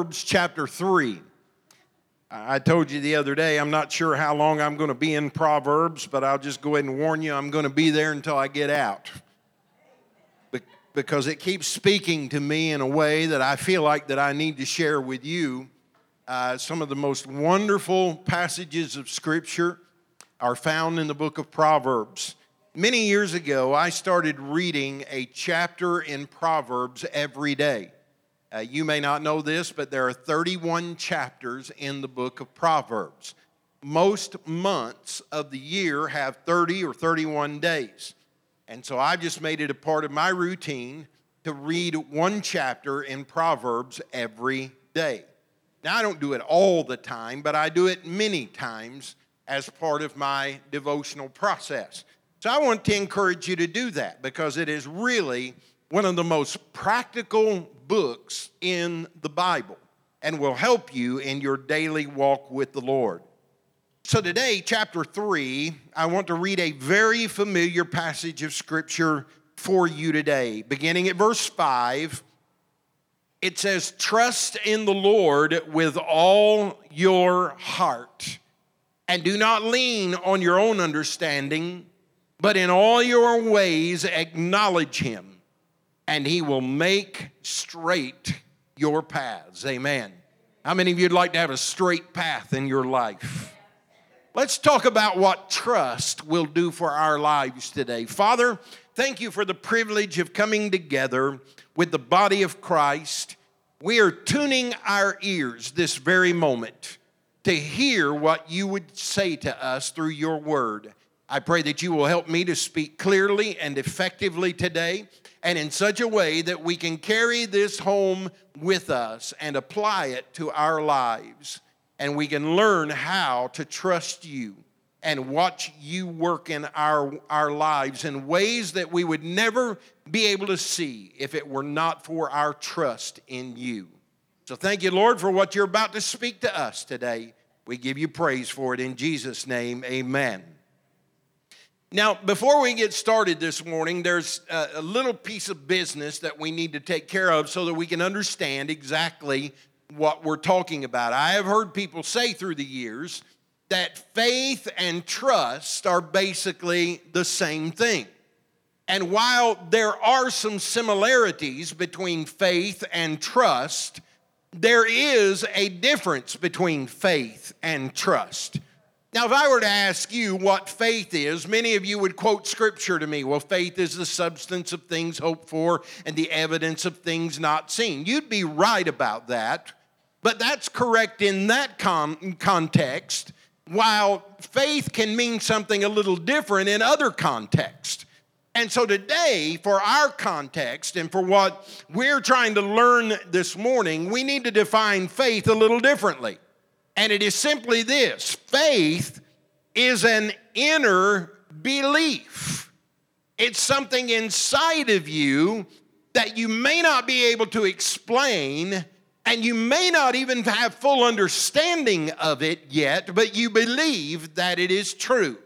Proverbs chapter 3. I told you the other day, I'm not sure how long I'm going to be in Proverbs, but I'll just go ahead and warn you, I'm going to be there until I get out. Because it keeps speaking to me in a way that I feel like that I need to share with you. Uh, some of the most wonderful passages of Scripture are found in the book of Proverbs. Many years ago, I started reading a chapter in Proverbs every day. Uh, you may not know this, but there are 31 chapters in the book of Proverbs. Most months of the year have 30 or 31 days. And so I've just made it a part of my routine to read one chapter in Proverbs every day. Now, I don't do it all the time, but I do it many times as part of my devotional process. So I want to encourage you to do that because it is really one of the most practical books in the Bible and will help you in your daily walk with the Lord. So, today, chapter 3, I want to read a very familiar passage of Scripture for you today. Beginning at verse 5, it says, Trust in the Lord with all your heart, and do not lean on your own understanding, but in all your ways acknowledge Him and he will make straight your paths. Amen. How many of you'd like to have a straight path in your life? Let's talk about what trust will do for our lives today. Father, thank you for the privilege of coming together with the body of Christ. We are tuning our ears this very moment to hear what you would say to us through your word. I pray that you will help me to speak clearly and effectively today and in such a way that we can carry this home with us and apply it to our lives. And we can learn how to trust you and watch you work in our, our lives in ways that we would never be able to see if it were not for our trust in you. So thank you, Lord, for what you're about to speak to us today. We give you praise for it in Jesus' name. Amen. Now, before we get started this morning, there's a, little piece of business that we need to take care of so that we can understand exactly what we're talking about. I have heard people say through the years that faith and trust are basically the same thing. And while there are some similarities between faith and trust, there is a difference between faith and trust. Now, if I were to ask you what faith is, many of you would quote scripture to me. Well, faith is the substance of things hoped for and the evidence of things not seen. You'd be right about that, but that's correct in that con- context, while faith can mean something a little different in other contexts. And so today, for our context and for what we're trying to learn this morning, we need to define faith a little differently. And it is simply this faith is an inner belief, it's something inside of you that you may not be able to explain. And you may not even have full understanding of it yet, but you believe that it is true.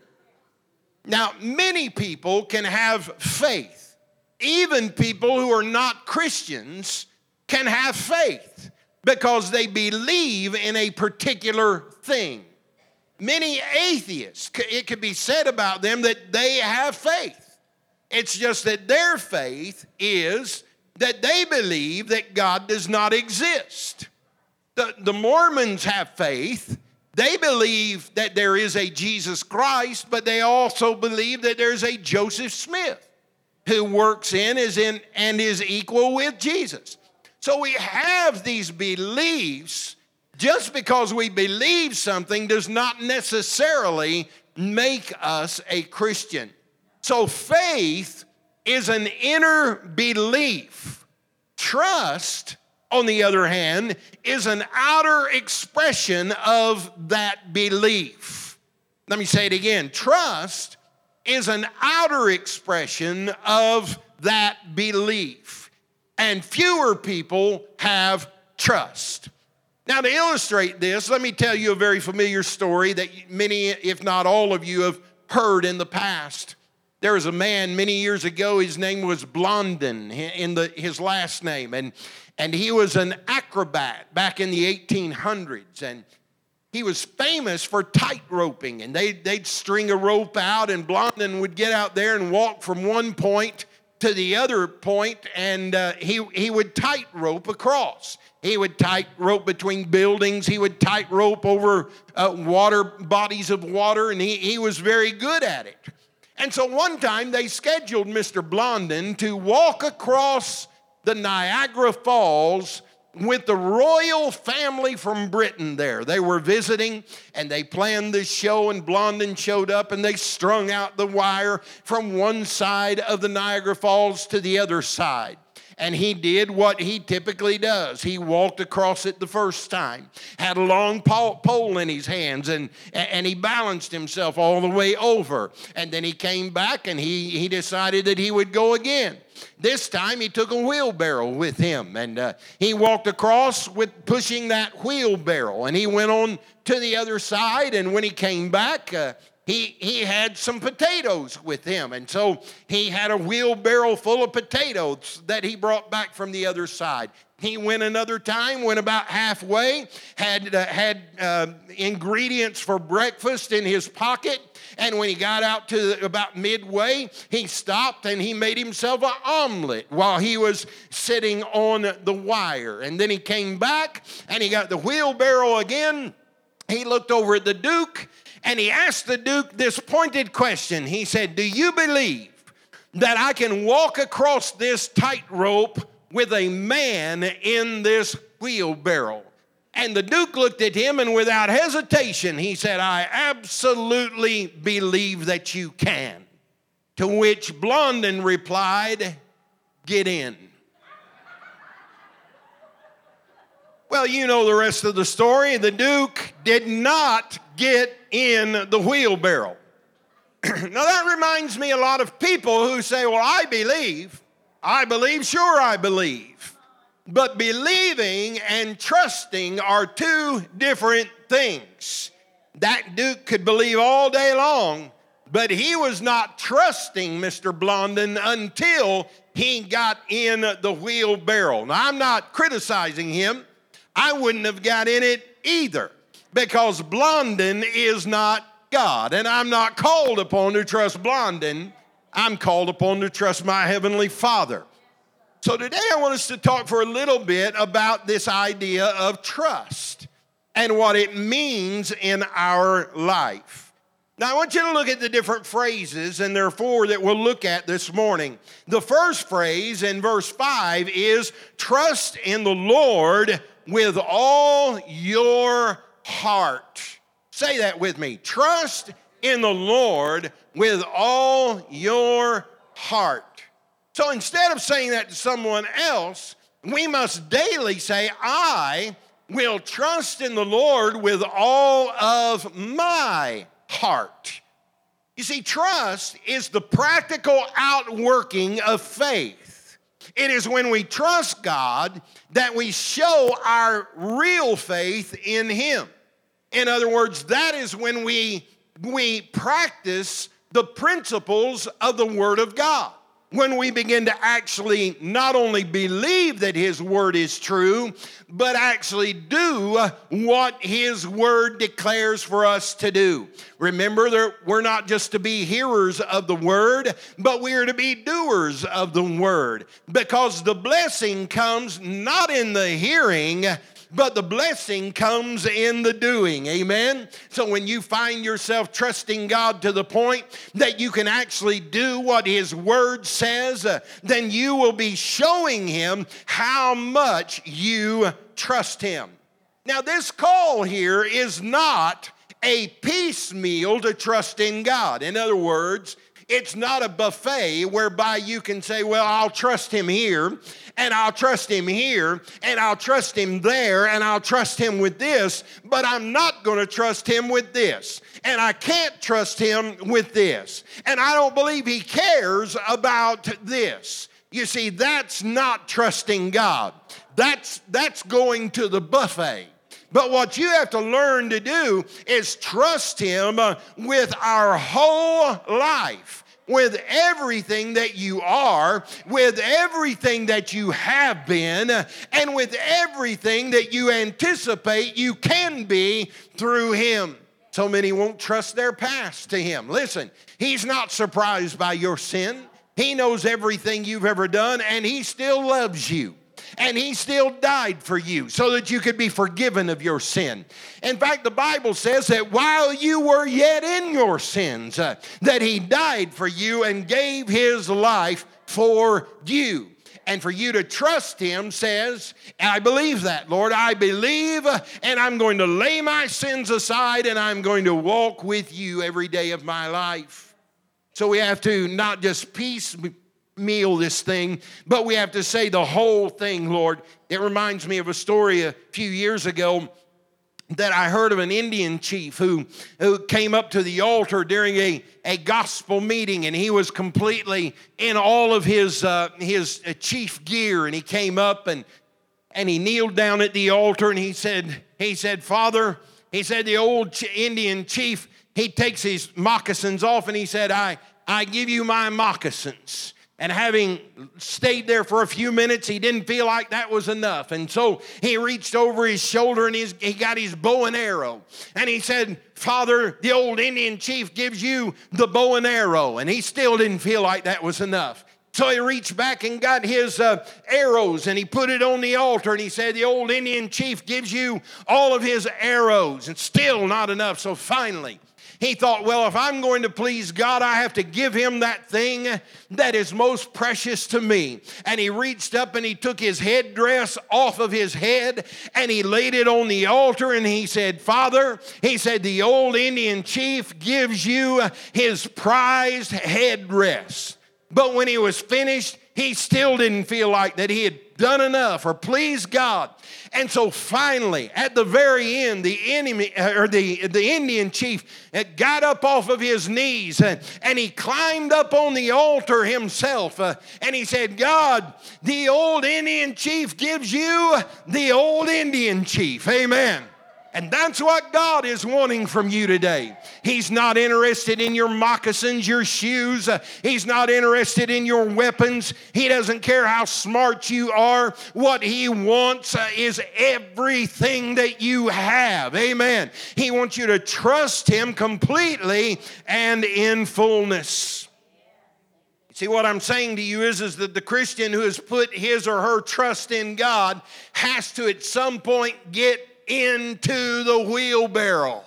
Now, many people can have faith. Even people who are not Christians can have faith because they believe in a particular thing. Many atheists, it could be said about them that they have faith. It's just that their faith is that they believe that God does not exist. The, the Mormons have faith. They believe that there is a Jesus Christ, but they also believe that there's a Joseph Smith who works in, is in and is equal with Jesus. So we have these beliefs. Just because we believe something does not necessarily make us a Christian. So faith is an inner belief. Trust, on the other hand, is an outer expression of that belief. Let me say it again. Trust is an outer expression of that belief and fewer people have trust. Now, to illustrate this, let me tell you a very familiar story that many, if not all of you, have heard in the past. there was a man many years ago, his name was Blondin in the, his last name, and, and he was an acrobat back in the 1800s. And he was famous for tight roping, and they, they'd string a rope out, and Blondin would get out there and walk from one point to the other point, and uh, he, he would tightrope across. He would tightrope between buildings. He would tightrope over uh, water bodies of water, and he, he was very good at it. And so one time they scheduled Mr. Blondin to walk across the Niagara Falls with the royal family from Britain there. They were visiting and they planned this show, and Blondin showed up and they strung out the wire from one side of the Niagara Falls to the other side and he did what he typically does. He walked across it the first time, had a long pole in his hands, and, and he balanced himself all the way over. And then he came back and he, he decided that he would go again. This time he took a wheelbarrow with him and uh, he walked across with pushing that wheelbarrow and he went on to the other side. And when he came back, uh, he, he had some potatoes with him. And so he had a wheelbarrow full of potatoes that he brought back from the other side. He went another time, went about halfway, had, uh, had uh, ingredients for breakfast in his pocket. And when he got out to about midway, he stopped and he made himself an omelet while he was sitting on the wire. And then he came back and he got the wheelbarrow again. He looked over at the Duke and he asked the Duke this pointed question. He said, Do you believe that I can walk across this tightrope with a man in this wheelbarrow? And the Duke looked at him and without hesitation, he said, I absolutely believe that you can. To which Blondin replied, Get in. Well, you know the rest of the story. The Duke did not get in the wheelbarrow. now, that reminds me a lot of people who say, Well, I believe. I believe, sure, I believe. But believing and trusting are two different things. That Duke could believe all day long, but he was not trusting Mr. Blondin until he got in the wheelbarrow. Now, I'm not criticizing him. I wouldn't have got in it either because Blondin is not God. And I'm not called upon to trust Blondin, I'm called upon to trust my Heavenly Father. So today I want us to talk for a little bit about this idea of trust and what it means in our life. Now, I want you to look at the different phrases, and there are four that we'll look at this morning. The first phrase in verse 5 is trust in the Lord with all your heart. Say that with me. Trust in the Lord with all your heart. So instead of saying that to someone else, we must daily say, I will trust in the Lord with all of my heart. You see, trust is the practical outworking of faith. It is when we trust God that we show our real faith in Him. In other words, that is when we, we practice the principles of the Word of God. When we begin to actually not only believe that His Word is true, but actually do what His Word declares for us to do. Remember that we're not just to be hearers of the Word, but we are to be doers of the Word. Because the blessing comes not in the hearing, but the blessing comes in the doing. Amen. So when you find yourself trusting God to the point that you can actually do what His Word says, uh, then you will be showing Him how much you trust Him. Now, this call here is not a piecemeal to trust in God. In other words, it's not a buffet whereby you can say, Well, I'll trust him here, and I'll trust him here, and I'll trust him there, and I'll trust him with this, but I'm not going to trust him with this. And I can't trust him with this. And I don't believe he cares about this. You see, that's not trusting God. That's, that's going to the buffet. But what you have to learn to do is trust Him with our whole life. with everything that you are, with everything that you have been, and with everything that you anticipate you can be through Him. So many won't trust their past to Him. Listen, He's not surprised by your sin. He knows everything you've ever done, and He still loves you and he still died for you so that you could be forgiven of your sin. In fact, the Bible says that while you were yet in your sins, uh, that he died for you and gave his life for you. And for you to trust him says, I believe that, Lord. I believe, and I'm going to lay my sins aside and I'm going to walk with you every day of my life. So we have to not just piece meal this thing, but we have to say the whole thing, Lord. It reminds me of a story a few years ago that I heard of an Indian chief who, who came up to the altar during a, a gospel meeting and he was completely in all of his, uh, his uh, chief gear and he came up and, and he kneeled down at the altar and he said, he said, Father, he said, the old Indian chief, he takes his moccasins off and he said, I, I give you my moccasins. And having stayed there for a few minutes, he didn't feel like that was enough. And so he reached over his shoulder and he got his bow and arrow. And he said, Father, the old Indian chief gives you the bow and arrow. And he still didn't feel like that was enough. So he reached back and got his uh, arrows and he put it on the altar and he said, The old Indian chief gives you all of his arrows and still not enough. So finally, he thought, well, if I'm going to please God, I have to give him that thing that is most precious to me. And he reached up and he took his headdress off of his head and he laid it on the altar and he said, Father, he said, the old Indian chief gives you his prized headdress. But when he was finished, he still didn't feel like that he had done enough or pleased God. And so finally, at the very end, the enemy or the, the Indian chief got up off of his knees and, and he climbed up on the altar himself uh, and he said, God, the old Indian chief gives you the old Indian chief. Amen. And that's what God is wanting from you today. He's not interested in your moccasins, your shoes. He's not interested in your weapons. He doesn't care how smart you are. What He wants uh, is everything that you have. Amen. He wants you to trust Him completely and in fullness. See, what I'm saying to you is, is that the Christian who has put his or her trust in God has to at some point get into the wheelbarrow.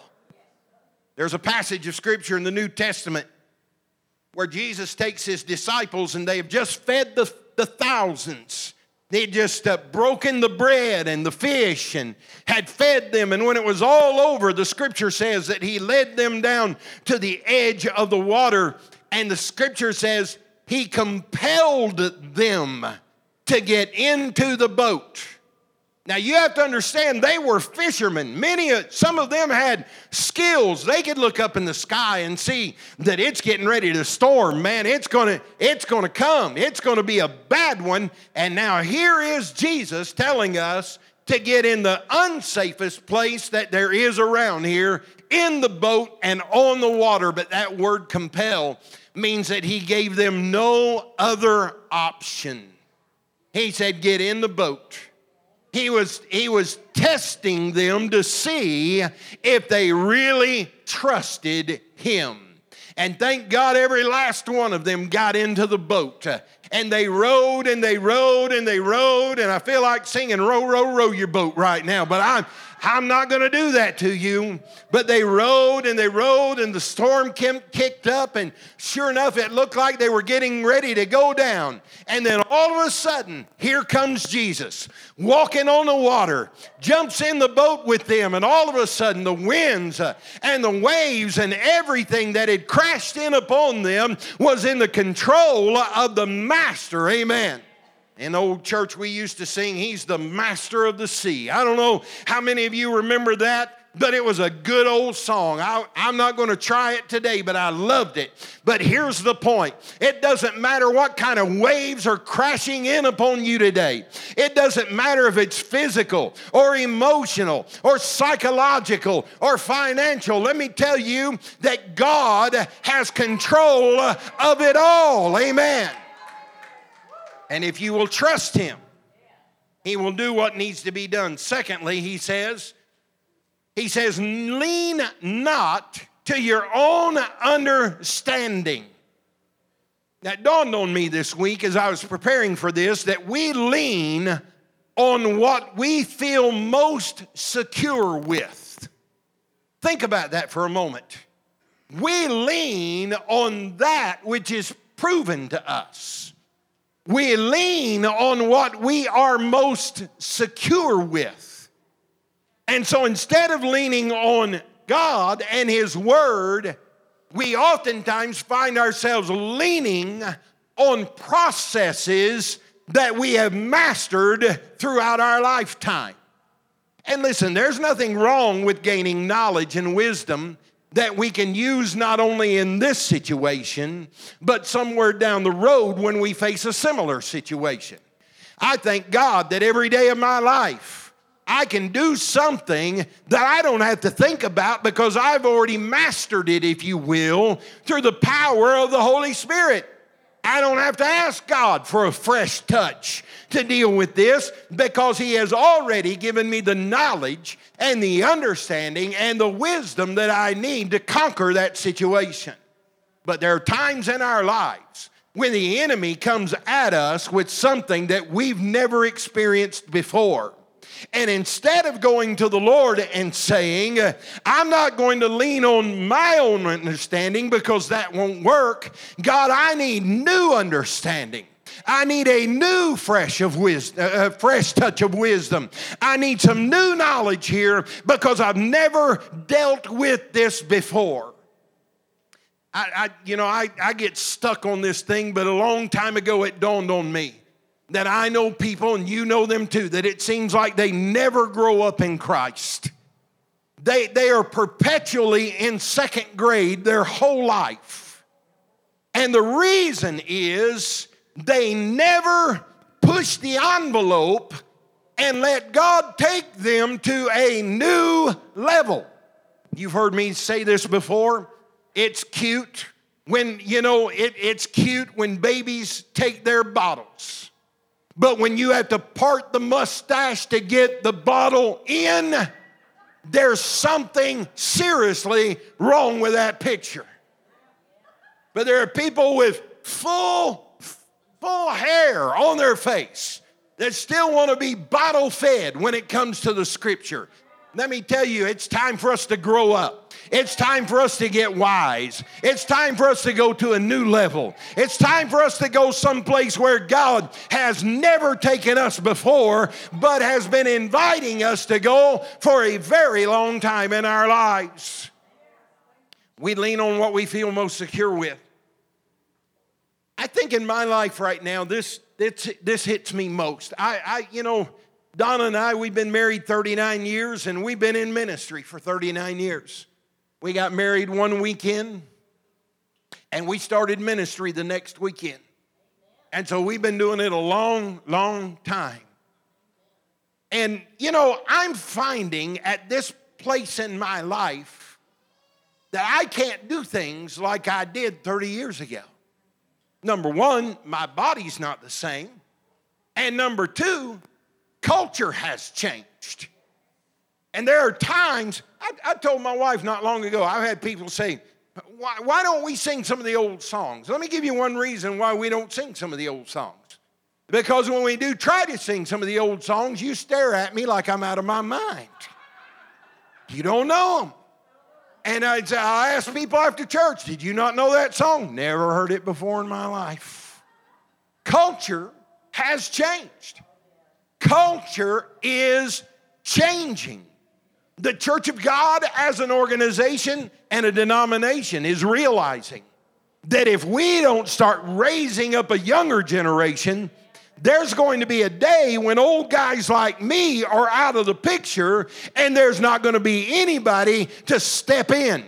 There's a passage of scripture in the New Testament where Jesus takes his disciples and they have just fed the, the thousands. They just uh, broken the bread and the fish and had fed them. And when it was all over, the scripture says that he led them down to the edge of the water. And the scripture says he compelled them to get into the boat. Now you have to understand they were fishermen. Many uh, some of them had skills. They could look up in the sky and see that it's getting ready to storm. Man, it's going to it's going to come. It's going to be a bad one. And now here is Jesus telling us to get in the unsafest place that there is around here in the boat and on the water, but that word compel means that he gave them no other option. He said, Get in the boat he was, he was testing them to see if they really trusted him. And thank God every last one of them got into the boat. And they rowed and they rowed and they rowed. And I feel like singing Row, Row, Row Your Boat right now. But I'm, I'm not going to do that to you. But they rowed and they rowed, and the storm kicked up, and sure enough, it looked like they were getting ready to go down. And then all of a sudden, here comes Jesus walking on the water, jumps in the boat with them, and all of a sudden, the winds uh, and the waves and everything that had crashed in upon them was in the control of the Master. Amen. In old church, we used to sing, He's the master of the sea. I don't know how many of you remember that. but it was a good old song. I, am not going to try it today, but I loved it. But here's the point it doesn't matter what kind of waves are crashing in upon you today, it doesn't matter if it's physical or emotional or psychological or financial. Let me tell you that God has control of it all. Amen. And if you will trust Him, He will do what needs to be done. Secondly, He says, He says, lean not to your own understanding. That dawned on me this week as I was preparing for this that we lean on what we feel most secure with. Think about that for a moment. We lean on that which is proven to us. We lean on what we are most secure with. And so instead of leaning on God and His Word, we oftentimes find ourselves leaning on processes that we have mastered throughout our lifetime. And listen, there's nothing wrong with gaining knowledge and wisdom that we can use not only in this situation, but somewhere down the road when we face a similar situation. I thank God that every day of my life, I can do something that I don't have to think about because I've already mastered it, if you will, through the power of the Holy Spirit. I don't have to ask God for a fresh touch to deal with this because He has already given me the knowledge and the understanding and the wisdom that I need to conquer that situation. But there are times in our lives when the enemy comes at us with something that we've never experienced before. And instead of going to the Lord and saying, I'm not going to lean on my own understanding because that won't work, God, I need new understanding. I need a new fresh of wisdom, uh, uh, fresh touch of wisdom. I need some new knowledge here because I've never dealt with this before. I, I you know, I, I get stuck on this thing, but a long time ago it dawned on me that I know people, and you know them too, that it seems like they never grow up in Christ. They, they are perpetually in second grade their whole life. And the reason is they never push the envelope and let God take them to a new level. You've heard me say this before. It's cute when, you know, it, it's cute when babies take their bottles. But when you have to part the mustache to get the bottle in, there's something seriously wrong with that picture. But there are people with full, full hair on their face that still want to be bottle fed when it comes to the scripture. Let me tell you, it's time for us to grow up. It's time for us to get wise. It's time for us to go to a new level. It's time for us to go someplace where God has never taken us before, but has been inviting us to go for a very long time in our lives. We lean on what we feel most secure with. I think in my life right now, this, this, this hits me most. I, I, you know, Donna and I, we've been married 39 years and we've been in ministry for 39 years. We got married one weekend and we started ministry the next weekend. And so we've been doing it a long, long time. And, you know, I'm finding at this place in my life that I can't do things like I did 30 years ago. Number one, my body's not the same. And number two, culture has changed. And there are times, I, I told my wife not long ago, I've had people say, why, why don't we sing some of the old songs? Let me give you one reason why we don't sing some of the old songs. Because when we do try to sing some of the old songs, you stare at me like I'm out of my mind. You don't know them. And say, I ask people after church, did you not know that song? Never heard it before in my life. Culture has changed. Culture is changing. The Church of God, as an organization and a denomination, is realizing that if we don't start raising up a younger generation there's going to be a day when old guys like me are out of the picture and there's not going to be anybody to step in.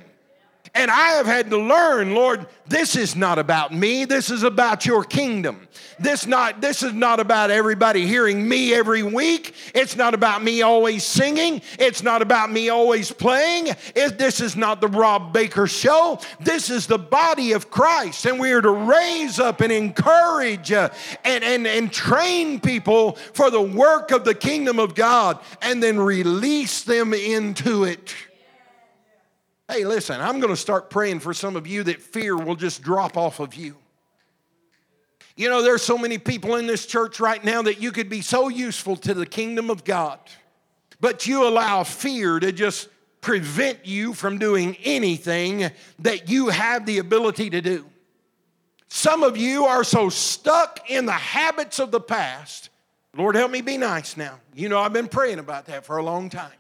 And I have had to learn, Lord, this is not about me. This is about your kingdom. This not this is not about everybody hearing me every week. It's not about me always singing. It's not about me always playing. It, this is not the Rob Baker show. This is the body of Christ, and we are to raise up and encourage uh, and, and, and train people for the work of the kingdom of God, and then release them into it. Hey, listen, I'm going to start praying for some of you that fear will just drop off of you. You know, there's so many people in this church right now that you could be so useful to the kingdom of God, but you allow fear to just prevent you from doing anything that you have the ability to do. Some of you are so stuck in the habits of the past. Lord, help me be nice now. You know, I've been praying about that for a long time.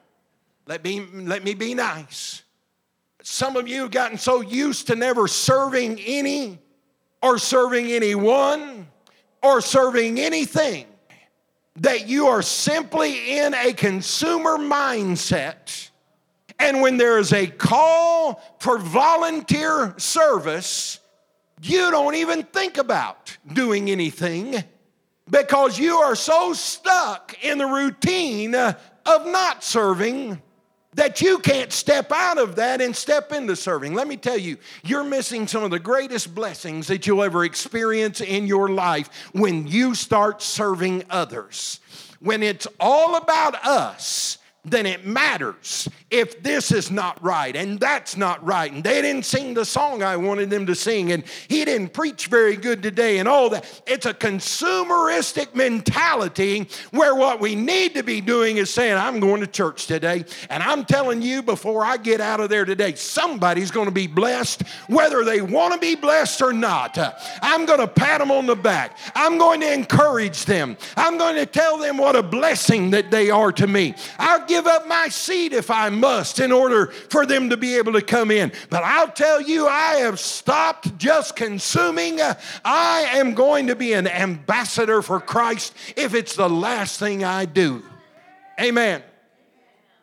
Let me, let me be nice. Some of you have gotten so used to never serving any or serving anyone or serving anything that you are simply in a consumer mindset. And when there is a call for volunteer service, you don't even think about doing anything because you are so stuck in the routine of not serving that you can't step out of that and step into serving. Let me tell you, you're missing some of the greatest blessings that you'll ever experience in your life when you start serving others. When it's all about us, then it matters if this is not right and that's not right. And they didn't sing the song I wanted them to sing, and he didn't preach very good today, and all that. It's a consumeristic mentality where what we need to be doing is saying, I'm going to church today, and I'm telling you before I get out of there today, somebody's going to be blessed, whether they want to be blessed or not. I'm going to pat them on the back, I'm going to encourage them, I'm going to tell them what a blessing that they are to me. I'll give up my seat if I must in order for them to be able to come in. But I'll tell you, I have stopped just consuming. I am going to be an ambassador for Christ if it's the last thing I do. Amen.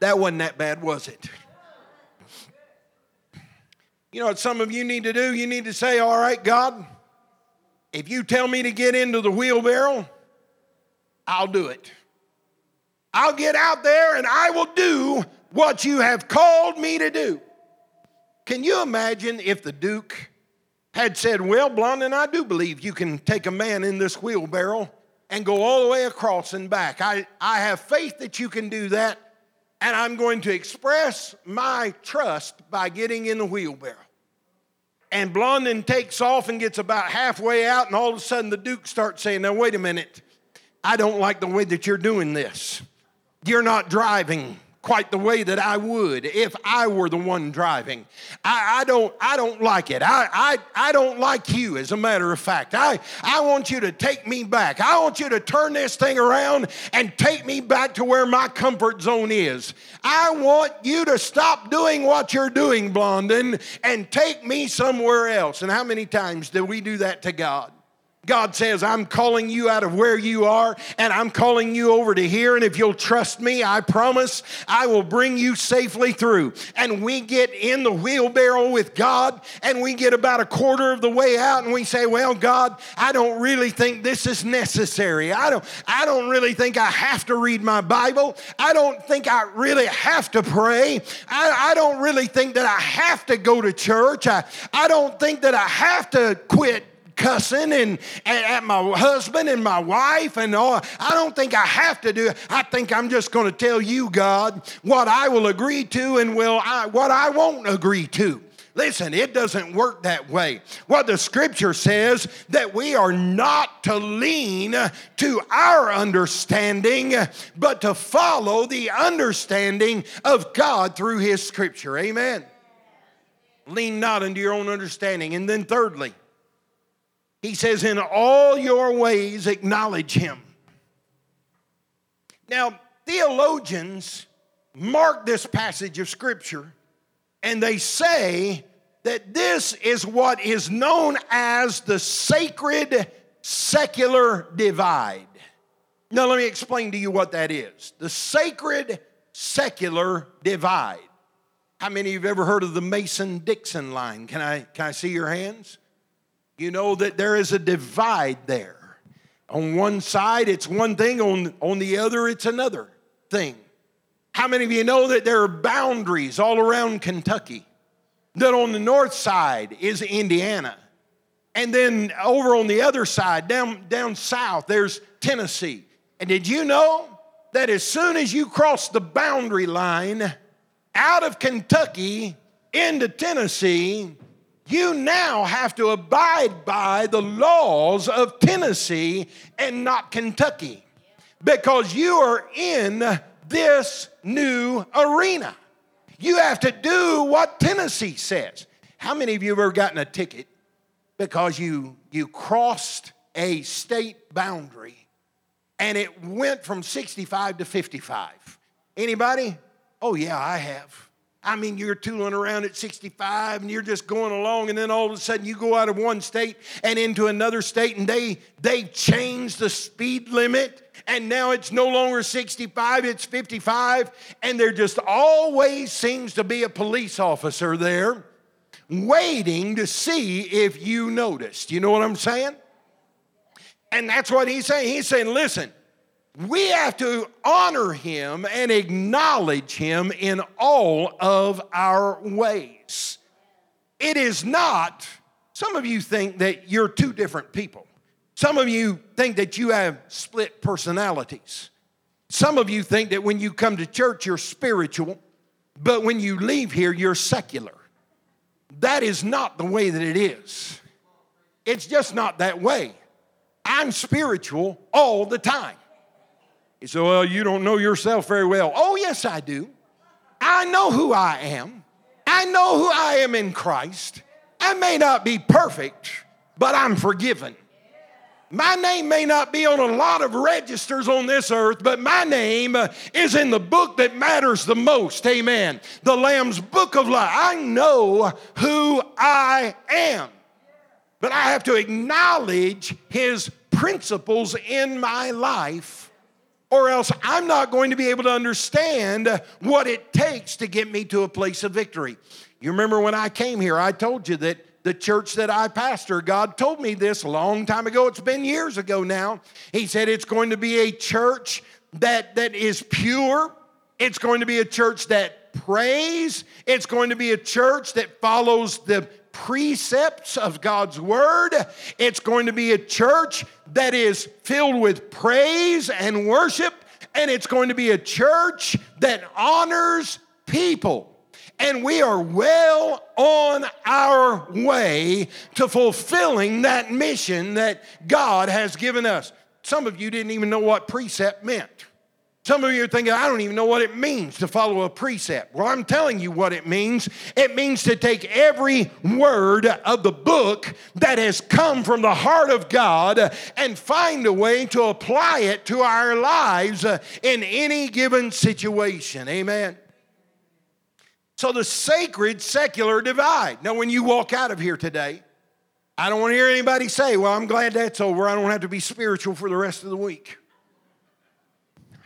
That wasn't that bad, was it? You know what some of you need to do? You need to say, All right, God, if you tell me to get into the wheelbarrow, I'll do it. I'll get out there and I will do what you have called me to do. Can you imagine if the Duke had said, Well, Blondin, I do believe you can take a man in this wheelbarrow and go all the way across and back. I, I have faith that you can do that, and I'm going to express my trust by getting in the wheelbarrow. And Blondin takes off and gets about halfway out, and all of a sudden the Duke starts saying, Now, wait a minute. I don't like the way that you're doing this. You're not driving quite the way that I would if I were the one driving. I, I, don't, I don't like it. I, I, I don't like you, as a matter of fact. I, I want you to take me back. I want you to turn this thing around and take me back to where my comfort zone is. I want you to stop doing what you're doing, Blondin, and take me somewhere else. And how many times do we do that to God? God says, I'm calling you out of where you are and I'm calling you over to here. And if you'll trust me, I promise I will bring you safely through. And we get in the wheelbarrow with God and we get about a quarter of the way out and we say, Well, God, I don't really think this is necessary. I don't, I don't really think I have to read my Bible. I don't think I really have to pray. I, I don't really think that I have to go to church. I, I don't think that I have to quit cussing and, at my husband and my wife and all. I don't think I have to do it. I think I'm just going to tell you, God, what I will agree to and will I, what I won't agree to. Listen, it doesn't work that way. What the scripture says that we are not to lean to our understanding, but to follow the understanding of God through his scripture. Amen. Lean not into your own understanding. And then thirdly, he says, In all your ways, acknowledge him. Now, theologians mark this passage of Scripture and they say that this is what is known as the sacred secular divide. Now, let me explain to you what that is the sacred secular divide. How many of you have ever heard of the Mason Dixon line? Can I, can I see your hands? You know that there is a divide there. On one side, it's one thing, on, on the other, it's another thing. How many of you know that there are boundaries all around Kentucky? That on the north side is Indiana. And then over on the other side, down, down south, there's Tennessee. And did you know that as soon as you cross the boundary line out of Kentucky into Tennessee, you now have to abide by the laws of Tennessee and not Kentucky because you are in this new arena. You have to do what Tennessee says. How many of you have ever gotten a ticket because you, you crossed a state boundary and it went from 65 to 55. Anybody? Oh, yeah, I have. I mean, you're tooling around at 65 and you're just going along, and then all of a sudden you go out of one state and into another state, and they they changed the speed limit, and now it's no longer 65, it's 55, and there just always seems to be a police officer there waiting to see if you noticed. You know what I'm saying? And that's what he's saying. He's saying, listen, we have to honor him and acknowledge him in all of our ways. It is not, some of you think that you're two different people. Some of you think that you have split personalities. Some of you think that when you come to church, you're spiritual, but when you leave here, you're secular. That is not the way that it is. It's just not that way. I'm spiritual all the time. You said, Well, you don't know yourself very well. Oh, yes, I do. I know who I am. I know who I am in Christ. I may not be perfect, but I'm forgiven. My name may not be on a lot of registers on this earth, but my name uh, is in the book that matters the most. Amen. The Lamb's book of life. I know who I am but I have to acknowledge His principles in my life, or else I'm not going to be able to understand what it takes to get me to a place of victory. You remember when I came here, I told you that the church that I pastor, God told me this a long time ago. It's been years ago now. He said it's going to be a church that, that is pure. It's going to be a church that prays. It's going to be a church that follows the precepts of God's word. It's going to be a church that is filled with praise and worship, and it's going to be a church that honors people. And we are well on our way to fulfilling that mission that God has given us. Some of you didn't even know what precept meant. Some of you are thinking, I don't even know what it means to follow a precept. Well, I'm telling you what it means. It means to take every word of the book that has come from the heart of God and find a way to apply it to our lives uh, in any given situation. Amen. So, the sacred secular divide. Now, when you walk out of here today, I don't want to hear anybody say, Well, I'm glad that's over. I don't have to be spiritual for the rest of the week.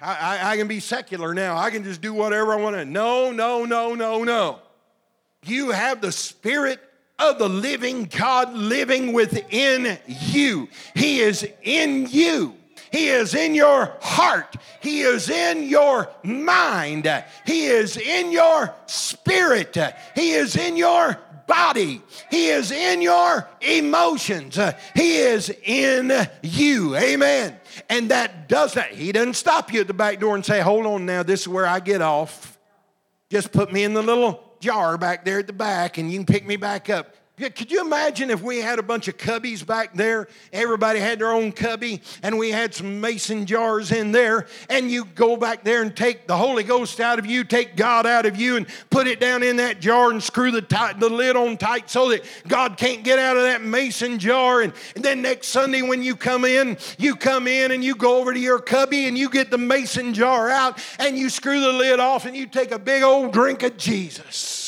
I, I, I can be secular now. I can just do whatever I want to. No, no, no, no, no. You have the Spirit of the living God living within you. He is in you. He is in your heart. He is in your mind. He is in your spirit. He is in your body. He is in your emotions. Uh, he is in you. Amen. And that does not, he doesn't stop you at the back door and say, Hold on now, this is where I get off. Just put me in the little jar back there at the back and you can pick me back up. Could you imagine if we had a bunch of cubbies back there? Everybody had their own cubby, and we had some mason jars in there. And you go back there and take the Holy Ghost out of you, take God out of you, and put it down in that jar and screw the, tight, the lid on tight so that God can't get out of that mason jar. And, and then next Sunday, when you come in, you come in and you go over to your cubby and you get the mason jar out and you screw the lid off and you take a big old drink of Jesus.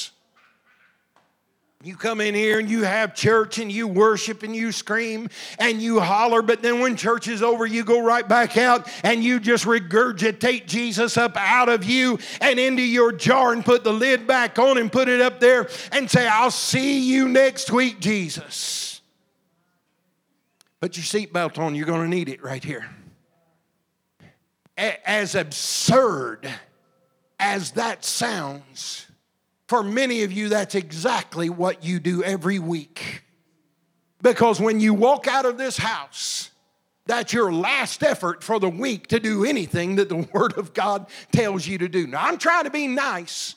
You come in here and you have church and you worship and you scream and you holler, but then when church is over, you go right back out and you just regurgitate Jesus up out of you and into your jar and put the lid back on and put it up there and say, I'll see you next week, Jesus. Put your seatbelt on, you're going to need it right here. As absurd as that sounds, for many of you, that's exactly what you do every week. Because when you walk out of this house, that's your last effort for the week to do anything that the Word of God tells you to do. Now, I'm trying to be nice,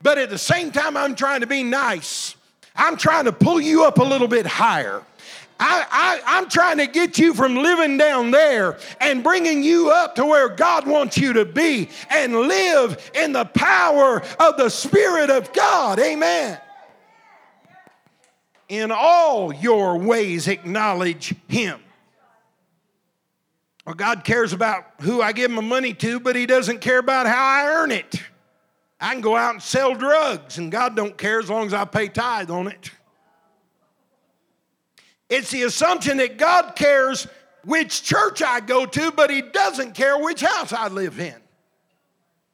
but at the same time, I'm trying to be nice. I'm trying to pull you up a little bit higher. I, I, am trying to get you from living down there and bringing you up to where God wants you to be and live in the power of the Spirit of God. Amen. In all your ways, acknowledge Him. Well, God cares about who I give my money to, but He doesn't care about how I earn it. I can go out and sell drugs, and God don't care as long as I pay tithe on it. It's the assumption that God cares which church I go to, but He doesn't care which house I live in.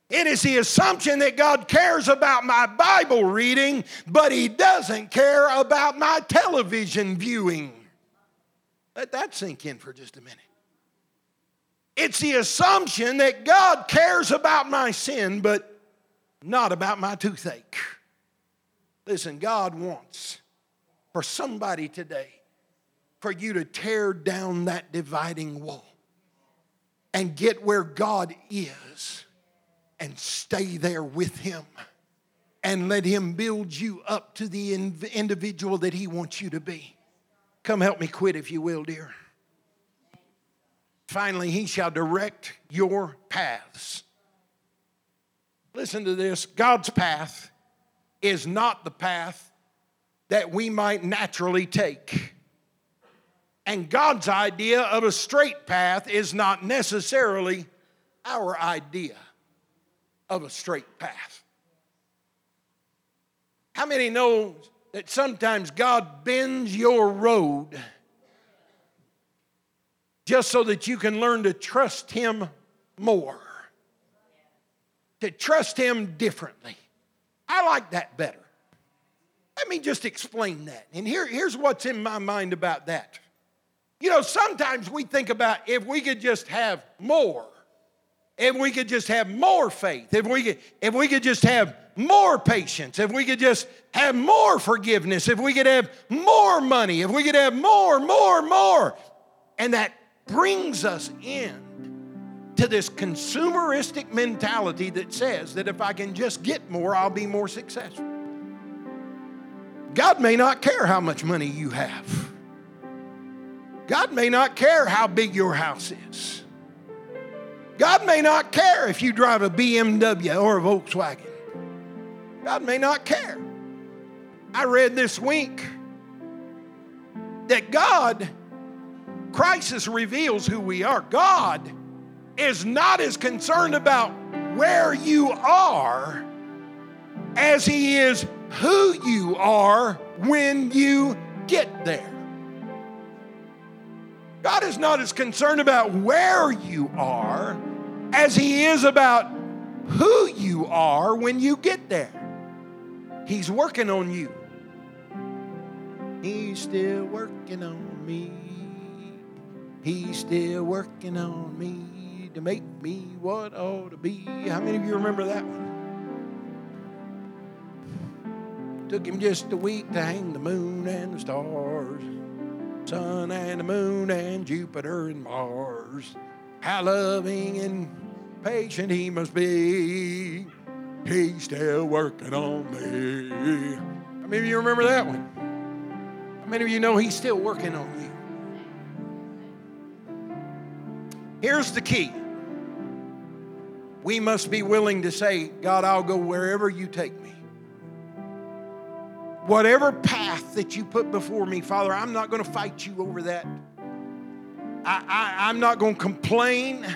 It is the assumption that God cares about my Bible reading, but He doesn't care about my television viewing. Let that sink in for just a minute. It's the assumption that God cares about my sin, but not about my toothache. Listen, God wants for somebody today for you to tear down that dividing wall and get where God is and stay there with Him and let Him build you up to the individual that He wants you to be. Come help me quit, if you will, dear. Finally, He shall direct your paths. Listen to this God's path is not the path that we might naturally take. And God's idea of a straight path is not necessarily our idea of a straight path. How many know that sometimes God bends your road just so that you can learn to trust Him more? To trust Him differently. I like that better. Let me just explain that. And here, here's what's in my mind about that. You know, sometimes we think about if we could just have more, if we could just have more faith, if we could, if we could just have more patience, if we could just have more forgiveness, if we could have more money, if we could have more, more, more. And that brings us in to this consumeristic mentality that says that if I can just get more, I'll be more successful. God may not care how much money you have. God may not care how big your house is. God may not care if you drive a BMW or a Volkswagen. God may not care. I read this week that God, crisis reveals who we are. God is not as concerned about where you are as He is who you are when you get there. God is not as concerned about where you are as He is about who you are when you get there. He's working on you. He's still working on me. He's still working on me to make me what ought to be. How many of you remember that one? Took him just a week to hang the moon and the stars sun and the moon and Jupiter and Mars. How loving and patient he must be. He's still working on me. How many of you remember that one? How many of you know he's still working on you? Here's the key. We must be willing to say, God, I'll go wherever you take me. Whatever path that you put before me, Father, I'm not going to fight you over that. I, am not going to complain.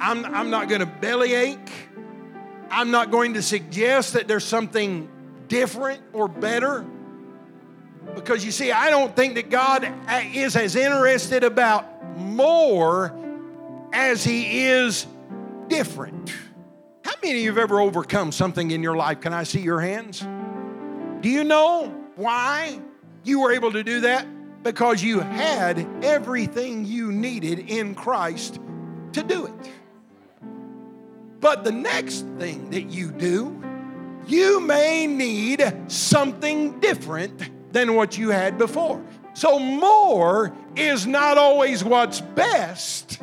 I'm, I'm not going to bellyache. I'm not going to suggest that there's something different or better. Because you see, I don't think that God is as interested about more as He is different. How many of you have ever overcome something in your life? Can I see your hands? Do you know why you were able to do that? Because you had everything you needed in Christ to do it. But the next thing that you do, you may need something different than what you had before. So, more is not always what's best,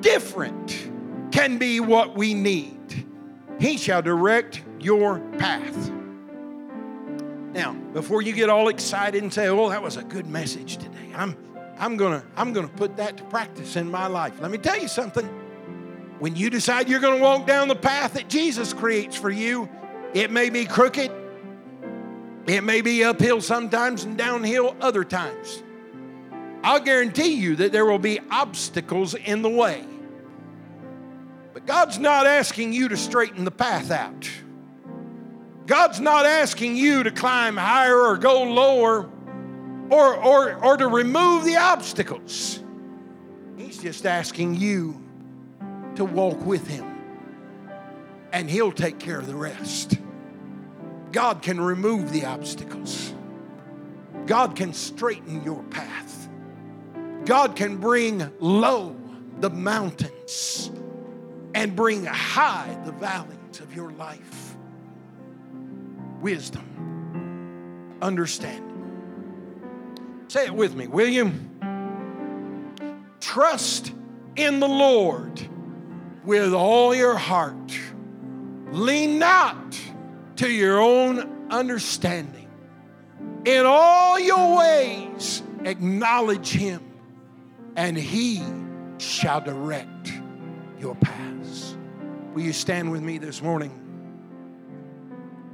different can be what we need. He shall direct your path. Now, before you get all excited and say, "Oh, that was a good message today," I'm I'm gonna I'm gonna put that to practice in my life. Let me tell you something. When you decide you're to walk down the path that Jesus creates for you, it may be crooked, it may be uphill sometimes and downhill other times. I'll guarantee you that there will be obstacles in the way. But God's not asking you to straighten the path out. God's not asking you to climb higher or go lower or, or, or to remove the obstacles. He's just asking you to walk with Him, and He'll take care of the rest. God can remove the obstacles, God can straighten your path, God can bring low the mountains and bring high the valleys of your life. Wisdom, understanding. Say it with me, will you? Trust in the Lord with all your heart. Lean not to your own understanding. In all your ways, acknowledge Him, and He shall direct your paths. Will you stand with me this morning?